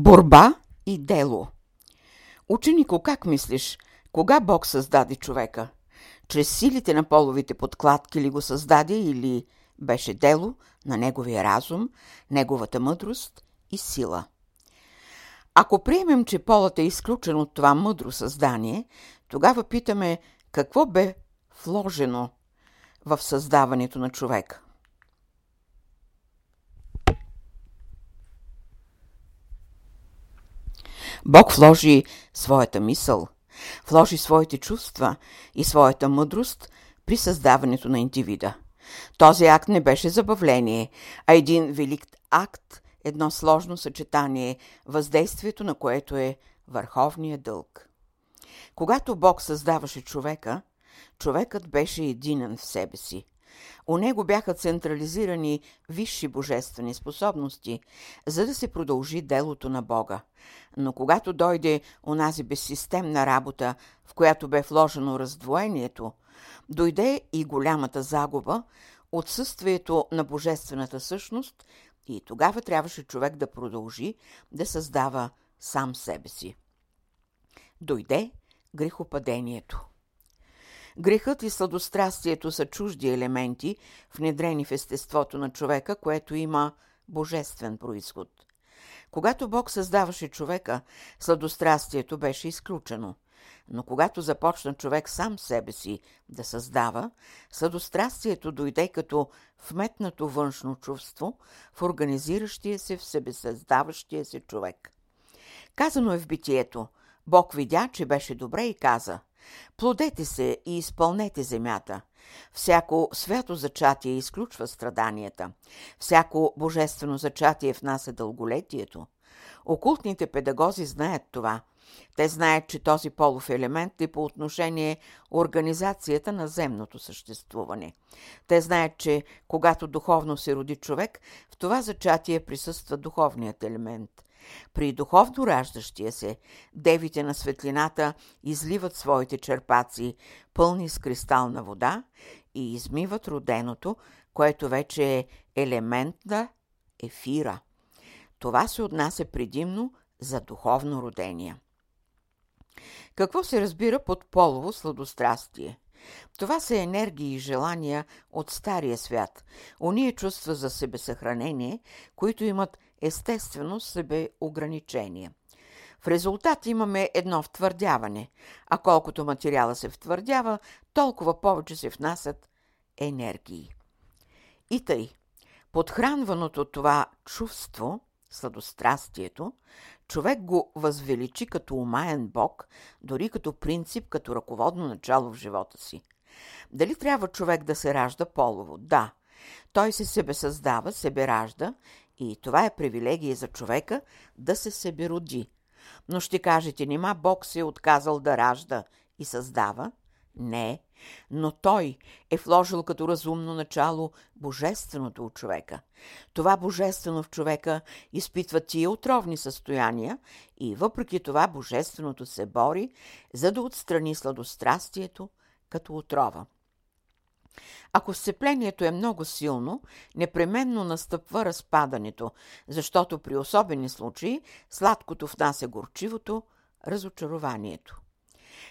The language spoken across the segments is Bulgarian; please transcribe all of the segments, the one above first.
Борба и дело Ученико, как мислиш, кога Бог създаде човека? Чрез силите на половите подкладки ли го създаде или беше дело на неговия разум, неговата мъдрост и сила? Ако приемем, че полът е изключен от това мъдро създание, тогава питаме какво бе вложено в създаването на човека. Бог вложи своята мисъл, вложи своите чувства и своята мъдрост при създаването на индивида. Този акт не беше забавление, а един велик акт, едно сложно съчетание, въздействието на което е върховния дълг. Когато Бог създаваше човека, човекът беше единен в себе си – у него бяха централизирани висши божествени способности, за да се продължи делото на Бога. Но когато дойде онази безсистемна работа, в която бе вложено раздвоението, дойде и голямата загуба, отсъствието на божествената същност и тогава трябваше човек да продължи да създава сам себе си. Дойде грехопадението. Грехът и сладострастието са чужди елементи, внедрени в естеството на човека, което има божествен происход. Когато Бог създаваше човека, сладострастието беше изключено. Но когато започна човек сам себе си да създава, сладострастието дойде като вметнато външно чувство в организиращия се в себе създаващия се човек. Казано е в битието, Бог видя, че беше добре и каза – Плодете се и изпълнете земята. Всяко свято зачатие изключва страданията. Всяко божествено зачатие в нас е дълголетието. Окултните педагози знаят това. Те знаят, че този полов елемент е по отношение организацията на земното съществуване. Те знаят, че когато духовно се роди човек, в това зачатие присъства духовният елемент – при духовно раждащия се, девите на светлината изливат своите черпаци, пълни с кристална вода, и измиват роденото, което вече е елемент на ефира. Това се отнася предимно за духовно родение. Какво се разбира под полово сладострастие? Това са енергии и желания от стария свят, уния чувства за себесъхранение, които имат естествено себеограничение. В резултат имаме едно втвърдяване, а колкото материала се втвърдява, толкова повече се внасят енергии. И тъй, подхранваното това чувство, сладострастието, човек го възвеличи като умаен бог, дори като принцип, като ръководно начало в живота си. Дали трябва човек да се ражда полово? Да. Той се себе създава, себе ражда и това е привилегия за човека да се себе роди. Но ще кажете, нима Бог се е отказал да ражда и създава? Не, но Той е вложил като разумно начало божественото от човека. Това божествено в човека изпитва тия отровни състояния и въпреки това божественото се бори, за да отстрани сладострастието като отрова. Ако сцеплението е много силно, непременно настъпва разпадането, защото при особени случаи сладкото внася горчивото, разочарованието.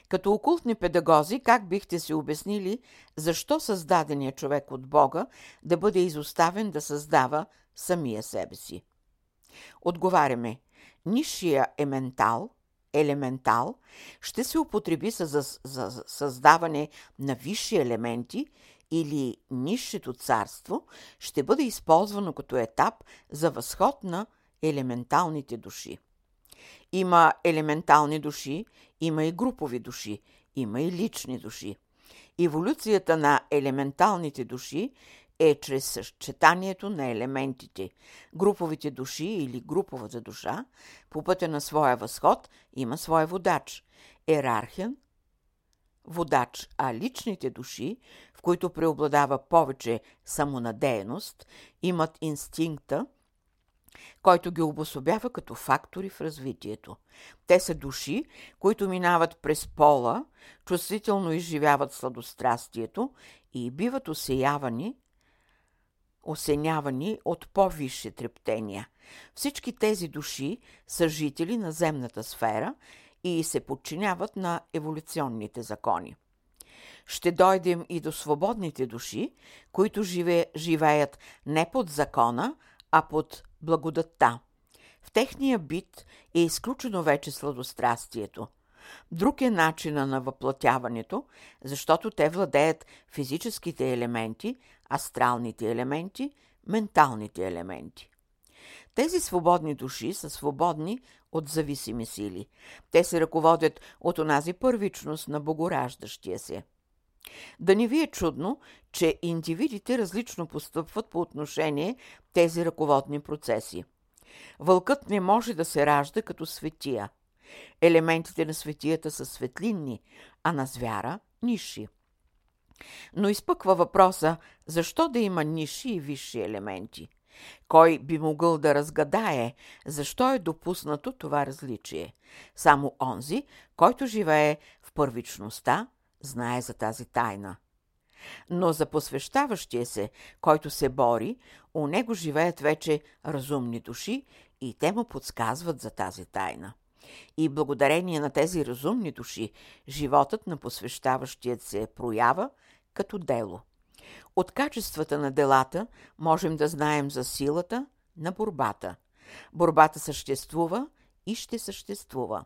Като окултни педагози, как бихте си обяснили защо създаденият човек от Бога да бъде изоставен да създава самия себе си? Отговаряме, нишия е ментал, елементал, ще се употреби за, за създаване на висши елементи или нишето царство ще бъде използвано като етап за възход на елементалните души. Има елементални души, има и групови души, има и лични души. Еволюцията на елементалните души е чрез съчетанието на елементите. Груповите души или груповата душа по пътя на своя възход има своя водач – ерархен, водач, а личните души, в които преобладава повече самонадеяност, имат инстинкта, който ги обособява като фактори в развитието. Те са души, които минават през пола, чувствително изживяват сладострастието и биват осеявани осенявани от по-висши трептения. Всички тези души са жители на земната сфера и се подчиняват на еволюционните закони. Ще дойдем и до свободните души, които живе, живеят не под закона, а под благодатта. В техния бит е изключено вече сладострастието. Друг е начина на въплатяването, защото те владеят физическите елементи, астралните елементи, менталните елементи. Тези свободни души са свободни от зависими сили. Те се ръководят от онази първичност на богораждащия се. Да не ви е чудно, че индивидите различно постъпват по отношение тези ръководни процеси. Вълкът не може да се ражда като светия. Елементите на светията са светлинни, а на звяра – ниши. Но изпъква въпроса, защо да има ниши и висши елементи? Кой би могъл да разгадае, защо е допуснато това различие? Само онзи, който живее в първичността, знае за тази тайна. Но за посвещаващия се, който се бори, у него живеят вече разумни души и те му подсказват за тази тайна. И благодарение на тези разумни души, животът на посвещаващият се проява като дело. От качествата на делата можем да знаем за силата на борбата. Борбата съществува и ще съществува.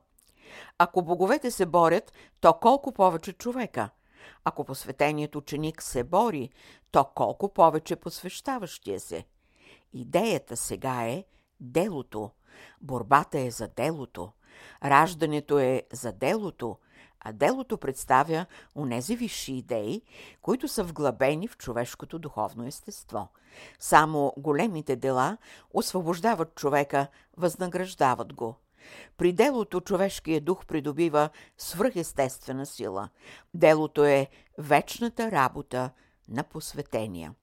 Ако боговете се борят, то колко повече човека. Ако посветеният ученик се бори, то колко повече посвещаващия се. Идеята сега е делото. Борбата е за делото. Раждането е за делото, а делото представя онези висши идеи, които са вглъбени в човешкото духовно естество. Само големите дела освобождават човека, възнаграждават го. При делото човешкият дух придобива свръхестествена сила. Делото е вечната работа на посветения.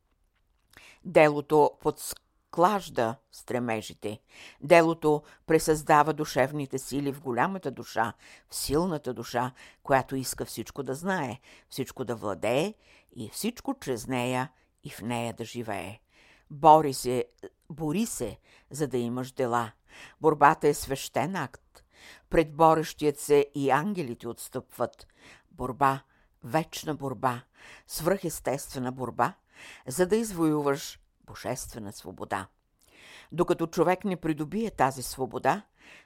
Делото подсклажда стремежите. Делото пресъздава душевните сили в голямата душа, в силната душа, която иска всичко да знае, всичко да владее и всичко чрез нея и в нея да живее. Бори се, бори се, за да имаш дела. Борбата е свещен акт. Пред борещият се и ангелите отстъпват. Борба, вечна борба, свръхестествена борба, за да извоюваш божествена свобода. Докато човек не придобие тази свобода,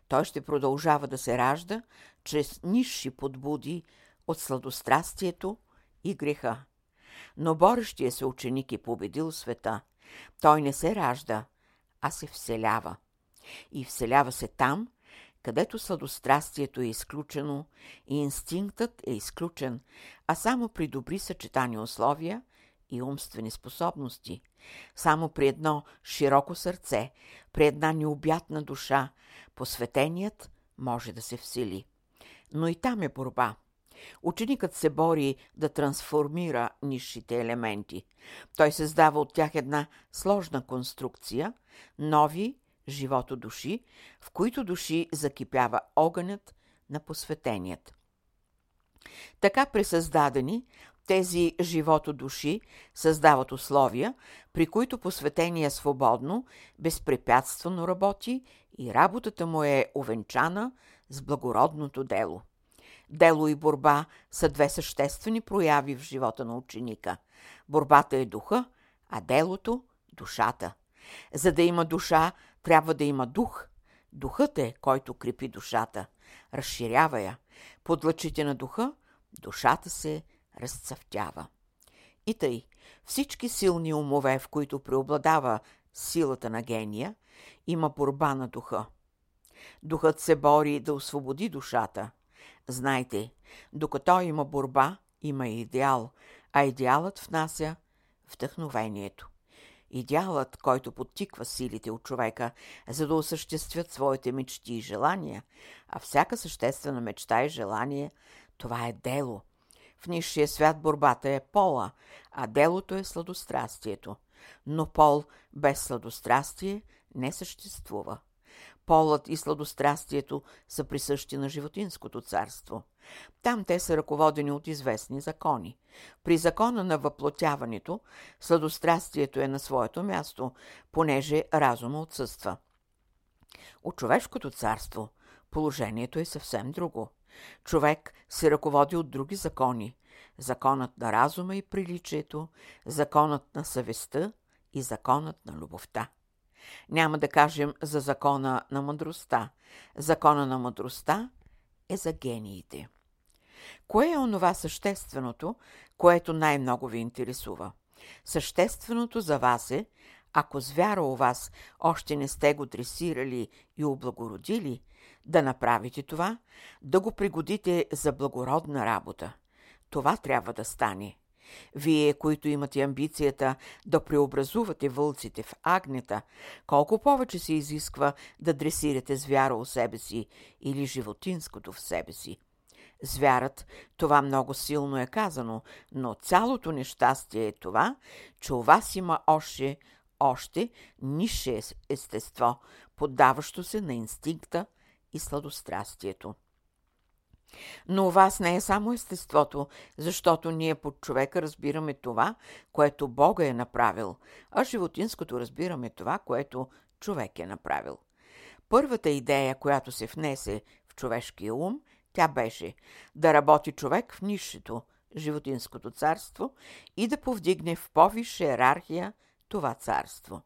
той ще продължава да се ражда чрез нисши подбуди от сладострастието и греха. Но борещия се ученик е победил света. Той не се ражда, а се вселява. И вселява се там, където сладострастието е изключено и инстинктът е изключен, а само при добри съчетани условия и умствени способности. Само при едно широко сърце, при една необятна душа, посветеният може да се всили. Но и там е борба. Ученикът се бори да трансформира низшите елементи. Той създава от тях една сложна конструкция, нови живото души, в които души закипява огънят на посветеният. Така пресъздадени, тези живото души създават условия, при които посветения свободно, безпрепятствено работи и работата му е овенчана с благородното дело. Дело и борба са две съществени прояви в живота на ученика. Борбата е духа, а делото – душата. За да има душа, трябва да има дух. Духът е, който крепи душата, разширява я. Под лъчите на духа, душата се разцъфтява. И тъй, всички силни умове, в които преобладава силата на гения, има борба на духа. Духът се бори да освободи душата. Знайте, докато има борба, има идеал, а идеалът внася вдъхновението. Идеалът, който подтиква силите от човека, за да осъществят своите мечти и желания, а всяка съществена мечта и желание, това е дело. В низшия свят борбата е пола, а делото е сладострастието. Но пол без сладострастие не съществува. Полът и сладострастието са присъщи на животинското царство. Там те са ръководени от известни закони. При закона на въплотяването сладострастието е на своето място, понеже разума отсъства. От човешкото царство положението е съвсем друго. Човек се ръководи от други закони. Законът на разума и приличието, законът на съвестта и законът на любовта. Няма да кажем за закона на мъдростта. Закона на мъдростта е за гениите. Кое е онова същественото, което най-много ви интересува? Същественото за вас е, ако с вяра у вас още не сте го дресирали и облагородили, да направите това, да го пригодите за благородна работа. Това трябва да стане. Вие, които имате амбицията да преобразувате вълците в агнета, колко повече се изисква да дресирате звяра у себе си или животинското в себе си. Звярат, това много силно е казано, но цялото нещастие е това, че у вас има още, още нише естество, поддаващо се на инстинкта и сладострастието. Но у вас не е само естеството, защото ние под човека разбираме това, което Бога е направил, а животинското разбираме това, което човек е направил. Първата идея, която се внесе в човешкия ум, тя беше да работи човек в нишето, животинското царство, и да повдигне в повисша иерархия това царство.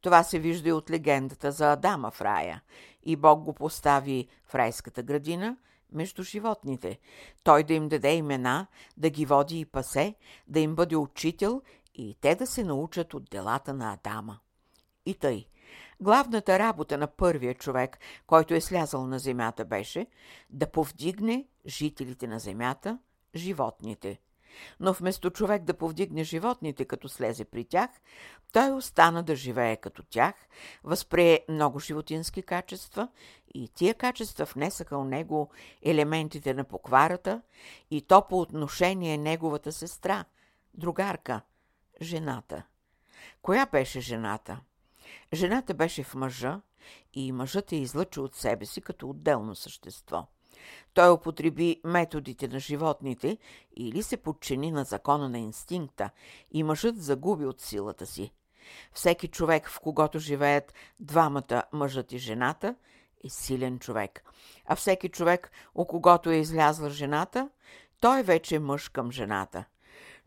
Това се вижда и от легендата за Адама в рая. И Бог го постави в райската градина – между животните. Той да им даде имена, да ги води и пасе, да им бъде учител и те да се научат от делата на Адама. И тъй. Главната работа на първия човек, който е слязал на земята, беше да повдигне жителите на земята, животните – но вместо човек да повдигне животните, като слезе при тях, той остана да живее като тях, възприе много животински качества и тия качества внесаха у него елементите на покварата и то по отношение неговата сестра, другарка, жената. Коя беше жената? Жената беше в мъжа и мъжът е излъчи от себе си като отделно същество – той употреби методите на животните или се подчини на закона на инстинкта и мъжът загуби от силата си. Всеки човек, в когото живеят двамата мъжът и жената, е силен човек. А всеки човек, у когото е излязла жената, той вече е мъж към жената.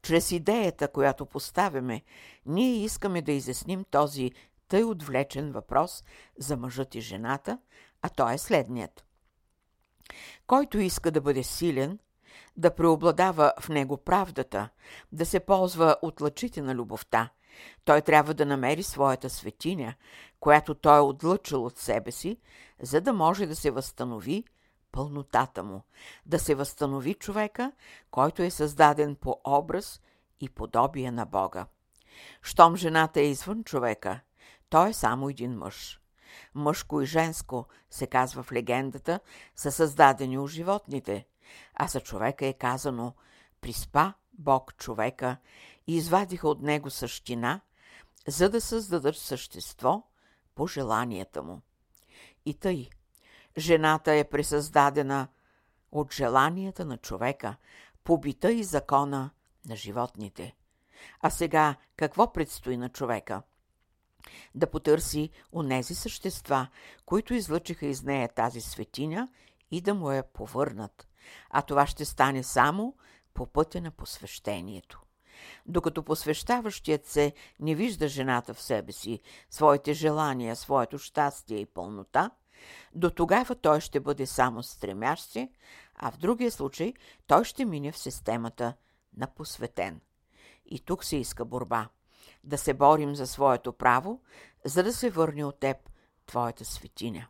Чрез идеята, която поставяме, ние искаме да изясним този тъй отвлечен въпрос за мъжът и жената, а той е следният. Който иска да бъде силен, да преобладава в него правдата, да се ползва от лъчите на любовта, той трябва да намери своята светиня, която той е отлъчил от себе си, за да може да се възстанови пълнотата му, да се възстанови човека, който е създаден по образ и подобие на Бога. Щом жената е извън човека, той е само един мъж мъжко и женско, се казва в легендата, са създадени у животните, а за човека е казано «Приспа Бог човека и извадиха от него същина, за да създадат същество по желанията му». И тъй, жената е пресъздадена от желанията на човека, по бита и закона на животните. А сега какво предстои на човека – да потърси онези същества, които излъчиха из нея тази светиня и да му я повърнат. А това ще стане само по пътя на посвещението. Докато посвещаващият се не вижда жената в себе си, своите желания, своето щастие и пълнота, до тогава той ще бъде само стремящ се, а в другия случай той ще мине в системата на посветен. И тук се иска борба да се борим за своето право, за да се върне от теб твоята светиня.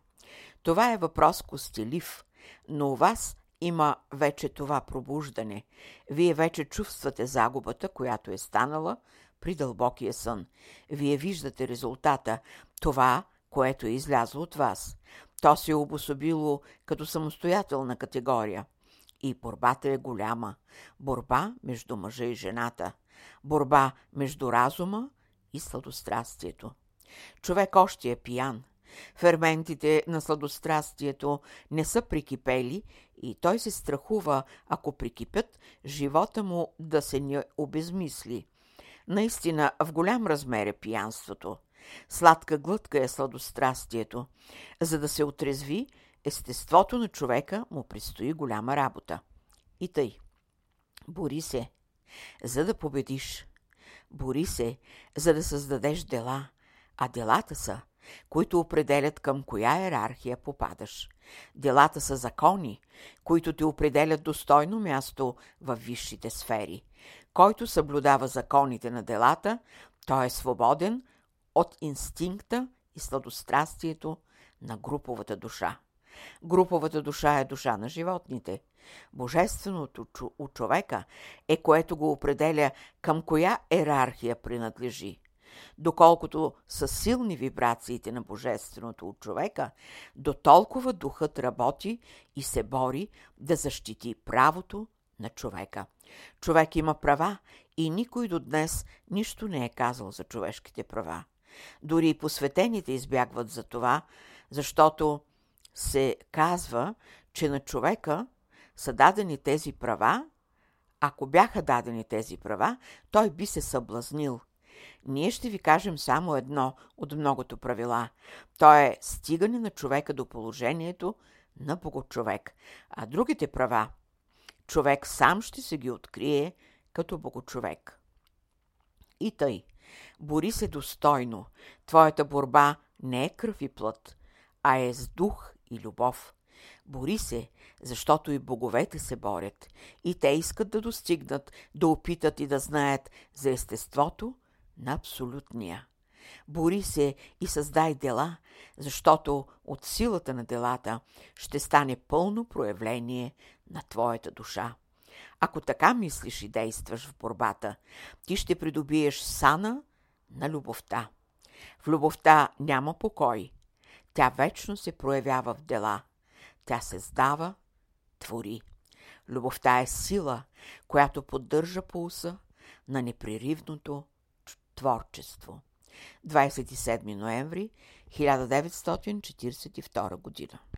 Това е въпрос костелив, но у вас има вече това пробуждане. Вие вече чувствате загубата, която е станала при дълбокия сън. Вие виждате резултата, това, което е излязло от вас. То се е обособило като самостоятелна категория. И борбата е голяма. Борба между мъжа и жената – борба между разума и сладострастието. Човек още е пиян. Ферментите на сладострастието не са прикипели и той се страхува, ако прикипят, живота му да се не обезмисли. Наистина, в голям размер е пиянството. Сладка глътка е сладострастието. За да се отрезви, естеството на човека му предстои голяма работа. И тъй. Бори се, за да победиш. Бори се, за да създадеш дела, а делата са, които определят към коя иерархия попадаш. Делата са закони, които те определят достойно място в висшите сфери. Който съблюдава законите на делата, той е свободен от инстинкта и сладострастието на груповата душа. Груповата душа е душа на животните. Божественото у човека е което го определя към коя иерархия принадлежи. Доколкото са силни вибрациите на Божественото от човека, до толкова духът работи и се бори да защити правото на човека. Човек има права и никой до днес нищо не е казал за човешките права. Дори и посветените избягват за това, защото се казва, че на човека са дадени тези права, ако бяха дадени тези права, той би се съблазнил. Ние ще ви кажем само едно от многото правила. То е стигане на човека до положението на богочовек. А другите права, човек сам ще се ги открие като богочовек. И тъй, бори се достойно. Твоята борба не е кръв и плът, а е с дух и любов. Бори се, защото и боговете се борят, и те искат да достигнат, да опитат и да знаят за естеството на абсолютния. Бори се и създай дела, защото от силата на делата ще стане пълно проявление на твоята душа. Ако така мислиш и действаш в борбата, ти ще придобиеш сана на любовта. В любовта няма покой. Тя вечно се проявява в дела. Тя се сдава, твори. Любовта е сила, която поддържа пулса на непреривното творчество. 27 ноември 1942 година